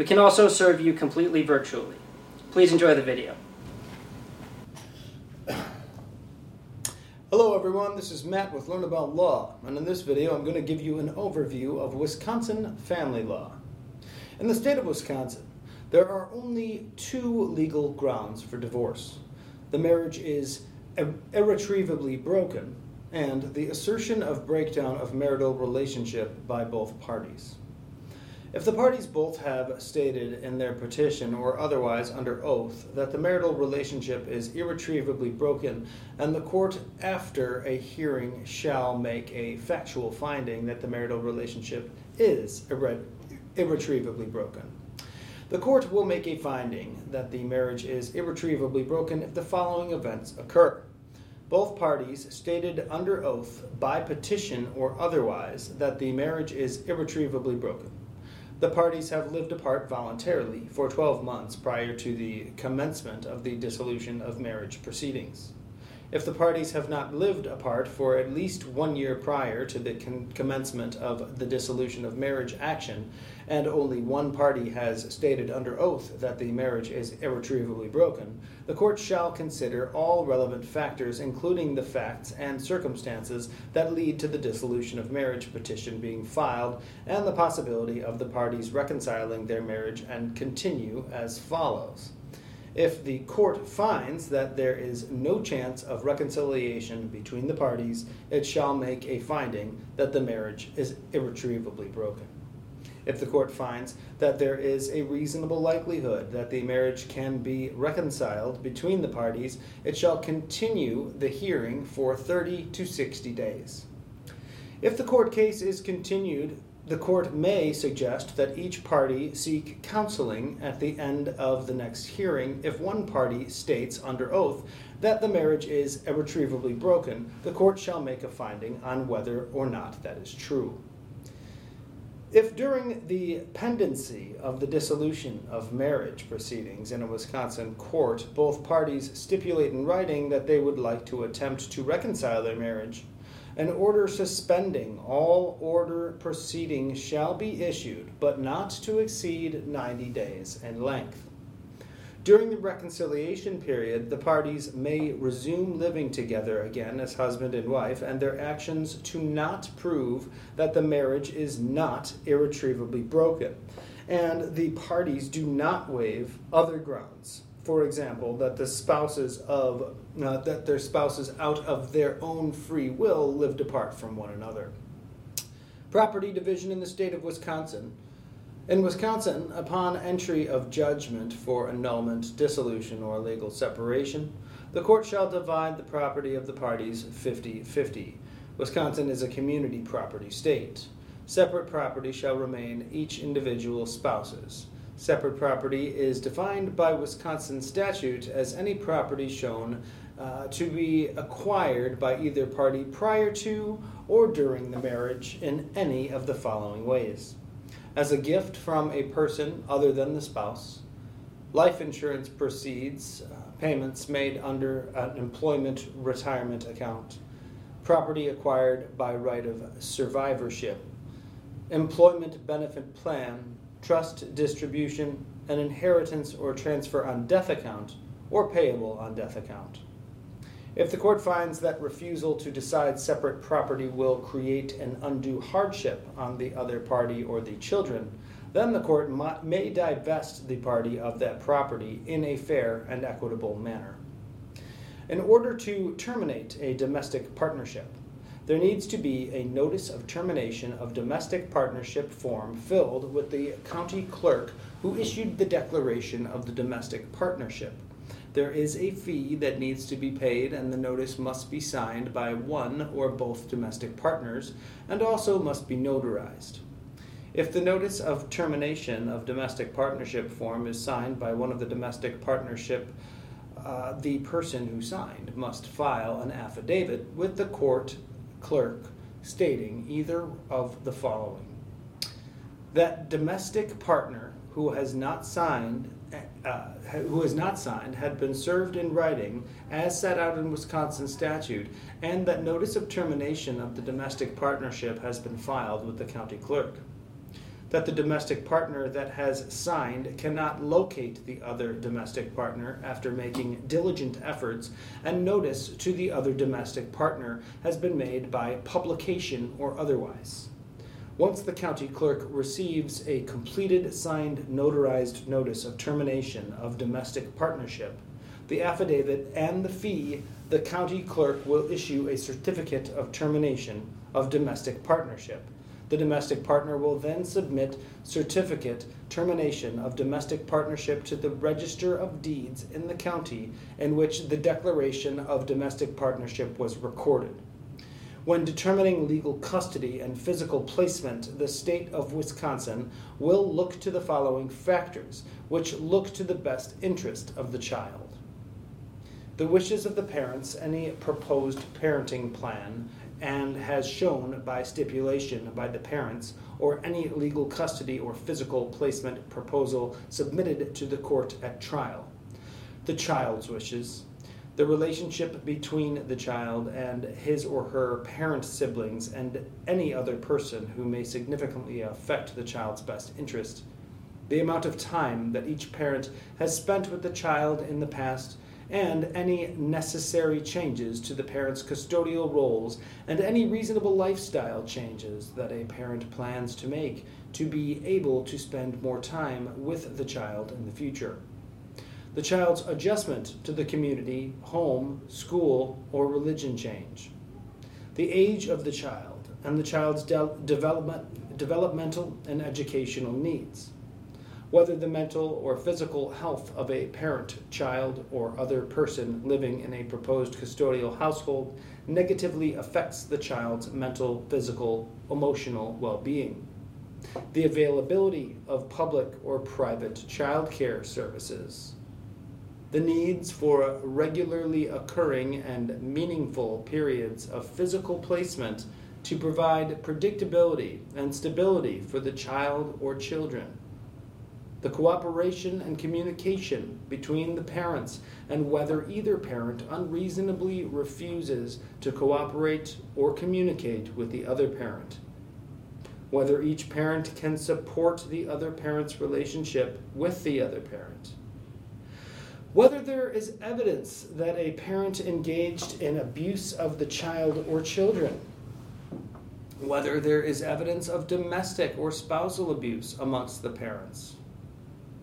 We can also serve you completely virtually. Please enjoy the video. Hello everyone, this is Matt with Learn About Law, and in this video I'm going to give you an overview of Wisconsin family law. In the state of Wisconsin, there are only two legal grounds for divorce. The marriage is irretrievably broken, and the assertion of breakdown of marital relationship by both parties. If the parties both have stated in their petition or otherwise under oath that the marital relationship is irretrievably broken, and the court, after a hearing, shall make a factual finding that the marital relationship is irre- irretrievably broken. The court will make a finding that the marriage is irretrievably broken if the following events occur. Both parties stated under oath, by petition or otherwise, that the marriage is irretrievably broken. The parties have lived apart voluntarily for 12 months prior to the commencement of the dissolution of marriage proceedings. If the parties have not lived apart for at least one year prior to the commencement of the dissolution of marriage action, and only one party has stated under oath that the marriage is irretrievably broken, the court shall consider all relevant factors, including the facts and circumstances that lead to the dissolution of marriage petition being filed, and the possibility of the parties reconciling their marriage and continue as follows. If the court finds that there is no chance of reconciliation between the parties, it shall make a finding that the marriage is irretrievably broken. If the court finds that there is a reasonable likelihood that the marriage can be reconciled between the parties, it shall continue the hearing for 30 to 60 days. If the court case is continued the court may suggest that each party seek counseling at the end of the next hearing if one party states under oath that the marriage is irretrievably broken. The court shall make a finding on whether or not that is true. If during the pendency of the dissolution of marriage proceedings in a Wisconsin court both parties stipulate in writing that they would like to attempt to reconcile their marriage, an order suspending all order proceedings shall be issued, but not to exceed 90 days in length. During the reconciliation period, the parties may resume living together again as husband and wife, and their actions to not prove that the marriage is not irretrievably broken, and the parties do not waive other grounds for example, that the spouses of uh, that their spouses out of their own free will lived apart from one another. Property division in the state of Wisconsin. In Wisconsin, upon entry of judgment for annulment, dissolution, or legal separation, the court shall divide the property of the parties 50 50. Wisconsin is a community property state. Separate property shall remain each individual spouse's. Separate property is defined by Wisconsin statute as any property shown uh, to be acquired by either party prior to or during the marriage in any of the following ways. As a gift from a person other than the spouse, life insurance proceeds, uh, payments made under an employment retirement account, property acquired by right of survivorship, employment benefit plan trust distribution, an inheritance or transfer on death account, or payable on death account. If the court finds that refusal to decide separate property will create an undue hardship on the other party or the children, then the court may divest the party of that property in a fair and equitable manner. In order to terminate a domestic partnership, there needs to be a notice of termination of domestic partnership form filled with the county clerk who issued the declaration of the domestic partnership. There is a fee that needs to be paid, and the notice must be signed by one or both domestic partners and also must be notarized. If the notice of termination of domestic partnership form is signed by one of the domestic partnership, uh, the person who signed must file an affidavit with the court clerk stating either of the following that domestic partner who has not signed uh, who has not signed had been served in writing as set out in Wisconsin statute, and that notice of termination of the domestic partnership has been filed with the county clerk. That the domestic partner that has signed cannot locate the other domestic partner after making diligent efforts, and notice to the other domestic partner has been made by publication or otherwise. Once the county clerk receives a completed signed notarized notice of termination of domestic partnership, the affidavit and the fee, the county clerk will issue a certificate of termination of domestic partnership. The domestic partner will then submit certificate termination of domestic partnership to the Register of Deeds in the county in which the declaration of domestic partnership was recorded. When determining legal custody and physical placement, the state of Wisconsin will look to the following factors, which look to the best interest of the child the wishes of the parents, any proposed parenting plan, and has shown by stipulation by the parents, or any legal custody or physical placement proposal submitted to the court at trial. The child's wishes, the relationship between the child and his or her parent siblings and any other person who may significantly affect the child's best interest, the amount of time that each parent has spent with the child in the past, and any necessary changes to the parent's custodial roles and any reasonable lifestyle changes that a parent plans to make to be able to spend more time with the child in the future. The child's adjustment to the community, home, school, or religion change, the age of the child, and the child's de- development, developmental and educational needs, whether the mental or physical health of a parent, child, or other person living in a proposed custodial household negatively affects the child's mental, physical, emotional well being. The availability of public or private child care services, the needs for regularly occurring and meaningful periods of physical placement to provide predictability and stability for the child or children. The cooperation and communication between the parents and whether either parent unreasonably refuses to cooperate or communicate with the other parent. Whether each parent can support the other parent's relationship with the other parent. Whether there is evidence that a parent engaged in abuse of the child or children, whether there is evidence of domestic or spousal abuse amongst the parents,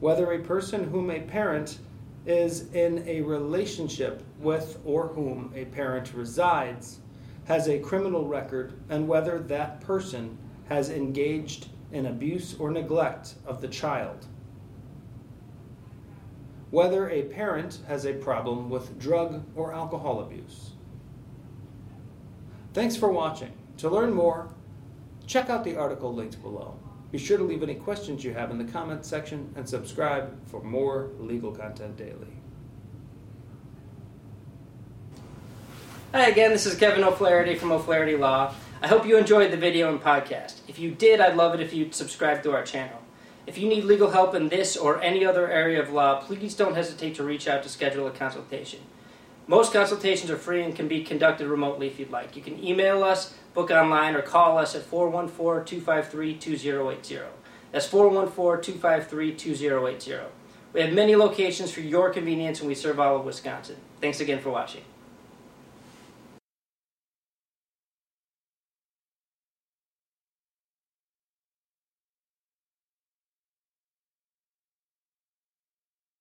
whether a person whom a parent is in a relationship with or whom a parent resides has a criminal record, and whether that person has engaged in abuse or neglect of the child whether a parent has a problem with drug or alcohol abuse. Thanks for watching. To learn more, check out the article linked below. Be sure to leave any questions you have in the comments section and subscribe for more legal content daily. Hi again, this is Kevin O'Flaherty from O'Flaherty Law. I hope you enjoyed the video and podcast. If you did, I'd love it if you'd subscribe to our channel. If you need legal help in this or any other area of law, please don't hesitate to reach out to schedule a consultation. Most consultations are free and can be conducted remotely if you'd like. You can email us, book online, or call us at 414 253 2080. That's 414 253 2080. We have many locations for your convenience and we serve all of Wisconsin. Thanks again for watching.